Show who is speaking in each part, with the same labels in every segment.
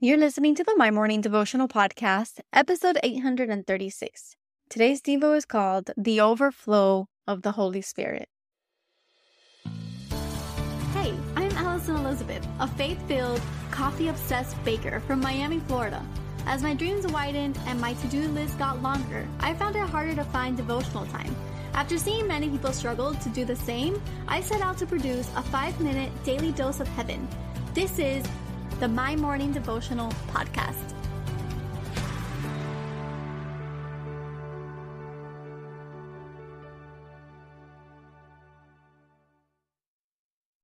Speaker 1: You're listening to the My Morning Devotional Podcast, episode 836. Today's Devo is called The Overflow of the Holy Spirit.
Speaker 2: Hey, I'm Alison Elizabeth, a faith filled, coffee obsessed baker from Miami, Florida. As my dreams widened and my to do list got longer, I found it harder to find devotional time. After seeing many people struggle to do the same, I set out to produce a five minute daily dose of heaven. This is the My Morning Devotional Podcast.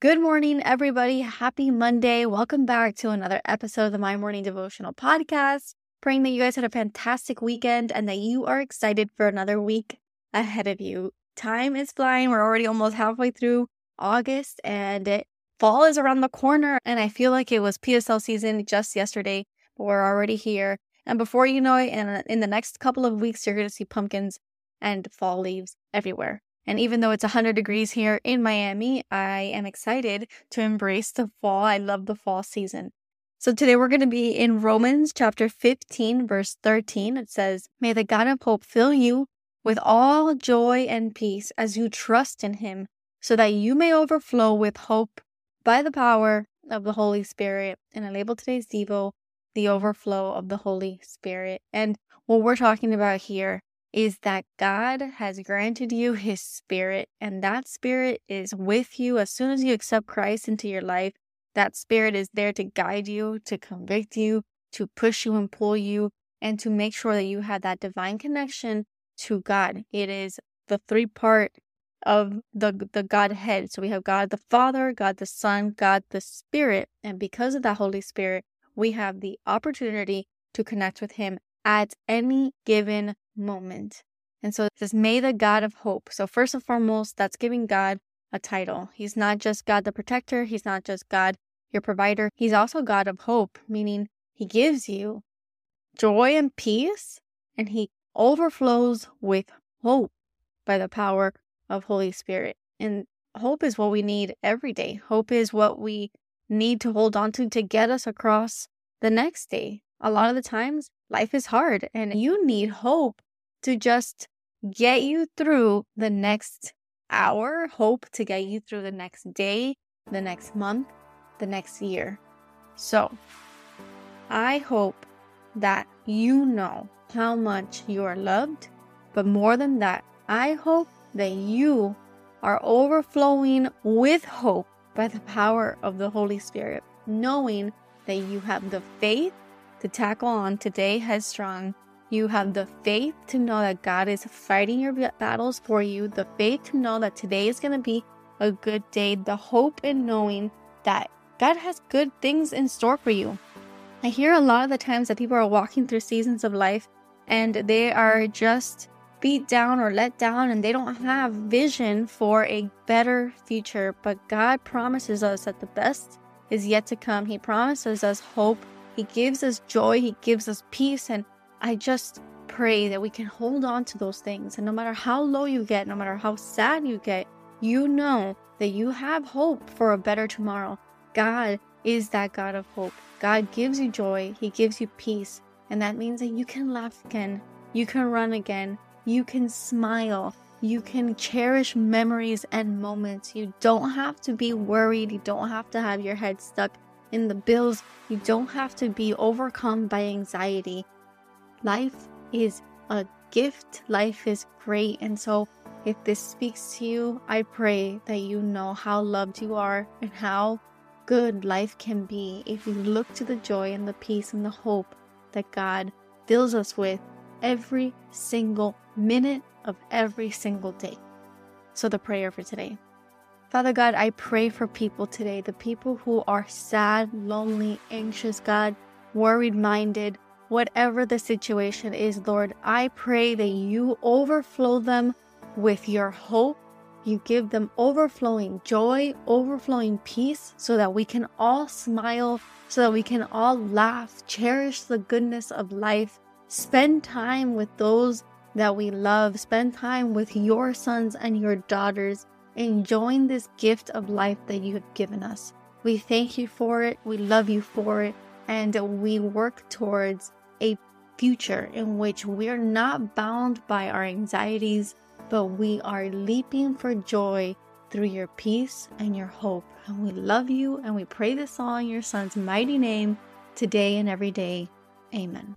Speaker 1: Good morning, everybody. Happy Monday. Welcome back to another episode of the My Morning Devotional Podcast. Praying that you guys had a fantastic weekend and that you are excited for another week ahead of you. Time is flying. We're already almost halfway through August and it, fall is around the corner. And I feel like it was PSL season just yesterday, but we're already here. And before you know it, in, in the next couple of weeks, you're going to see pumpkins and fall leaves everywhere. And even though it's 100 degrees here in Miami, I am excited to embrace the fall. I love the fall season. So today we're going to be in Romans chapter 15, verse 13. It says, May the God of hope fill you with all joy and peace as you trust in him, so that you may overflow with hope by the power of the Holy Spirit. And I label today's Devo the overflow of the Holy Spirit. And what we're talking about here is that God has granted you his spirit, and that spirit is with you as soon as you accept Christ into your life. That spirit is there to guide you, to convict you, to push you and pull you, and to make sure that you have that divine connection to God. It is the three part of the the Godhead. So we have God the Father, God the Son, God the Spirit, and because of that Holy Spirit, we have the opportunity to connect with him at any given moment. And so it says, May the God of hope. So, first and foremost, that's giving God a title. He's not just God the protector, He's not just God your provider. He's also God of hope, meaning He gives you joy and peace, and He overflows with hope by the power of Holy Spirit. And hope is what we need every day. Hope is what we need to hold on to to get us across the next day. A lot of the times, life is hard, and you need hope to just get you through the next hour, hope to get you through the next day, the next month, the next year. So, I hope that you know how much you are loved, but more than that, I hope that you are overflowing with hope by the power of the Holy Spirit, knowing that you have the faith to tackle on today headstrong. You have the faith to know that God is fighting your battles for you, the faith to know that today is going to be a good day, the hope in knowing that God has good things in store for you. I hear a lot of the times that people are walking through seasons of life and they are just beat down or let down and they don't have vision for a better future. But God promises us that the best is yet to come. He promises us hope. He gives us joy. He gives us peace. And I just pray that we can hold on to those things. And no matter how low you get, no matter how sad you get, you know that you have hope for a better tomorrow. God is that God of hope. God gives you joy, He gives you peace, and that means that you can laugh again, you can run again, you can smile, you can cherish memories and moments. You don't have to be worried, you don't have to have your head stuck in the bills, you don't have to be overcome by anxiety. Life is a gift, life is great, and so if this speaks to you, I pray that you know how loved you are and how good life can be if you look to the joy and the peace and the hope that God fills us with every single minute of every single day. So, the prayer for today. Father God, I pray for people today, the people who are sad, lonely, anxious, God, worried minded, whatever the situation is, Lord, I pray that you overflow them with your hope you give them overflowing joy, overflowing peace, so that we can all smile, so that we can all laugh, cherish the goodness of life, spend time with those that we love, spend time with your sons and your daughters, enjoying this gift of life that you have given us. We thank you for it. We love you for it. and we work towards a future in which we're not bound by our anxieties, but we are leaping for joy through your peace and your hope. And we love you and we pray this all in your son's mighty name today and every day. Amen.